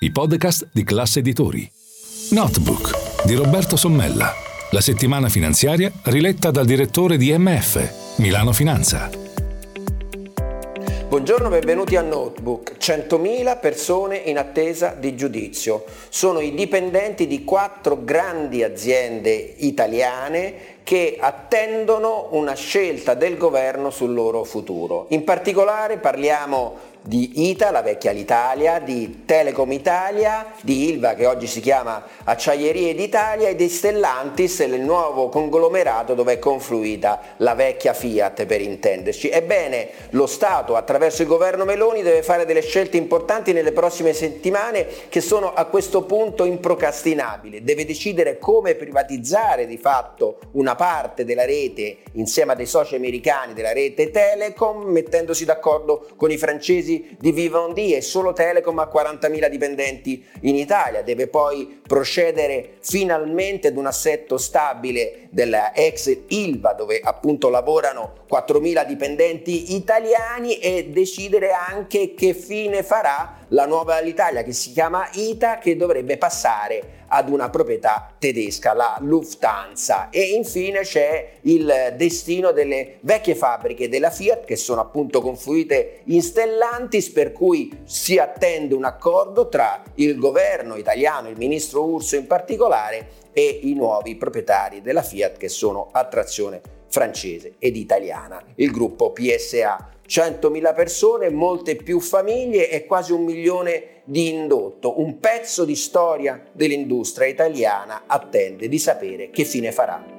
i podcast di classe editori. Notebook di Roberto Sommella. La settimana finanziaria riletta dal direttore di MF, Milano Finanza. Buongiorno, benvenuti a Notebook. 100.000 persone in attesa di giudizio. Sono i dipendenti di quattro grandi aziende italiane che attendono una scelta del governo sul loro futuro. In particolare parliamo di ITA, la vecchia Alitalia, di Telecom Italia, di Ilva che oggi si chiama Acciaierie d'Italia e di Stellantis, il nuovo conglomerato dove è confluita la vecchia Fiat per intenderci. Ebbene, lo Stato attraverso il governo Meloni deve fare delle scelte importanti nelle prossime settimane che sono a questo punto improcrastinabili. Deve decidere come privatizzare di fatto una parte della rete insieme a dei soci americani della rete Telecom, mettendosi d'accordo con i francesi di Vivendi e solo Telecom ha 40.000 dipendenti in Italia, deve poi procedere finalmente ad un assetto stabile della ex Ilva dove appunto lavorano 4.000 dipendenti italiani e decidere anche che fine farà la nuova Italia che si chiama ITA che dovrebbe passare ad una proprietà tedesca, la Lufthansa. E infine c'è il destino delle vecchie fabbriche della Fiat che sono appunto confluite in Stellantis per cui si attende un accordo tra il governo italiano, il ministro Urso in particolare, e i nuovi proprietari della Fiat che sono a trazione francese ed italiana, il gruppo PSA. 100.000 persone, molte più famiglie e quasi un milione di indotto. Un pezzo di storia dell'industria italiana attende di sapere che fine farà.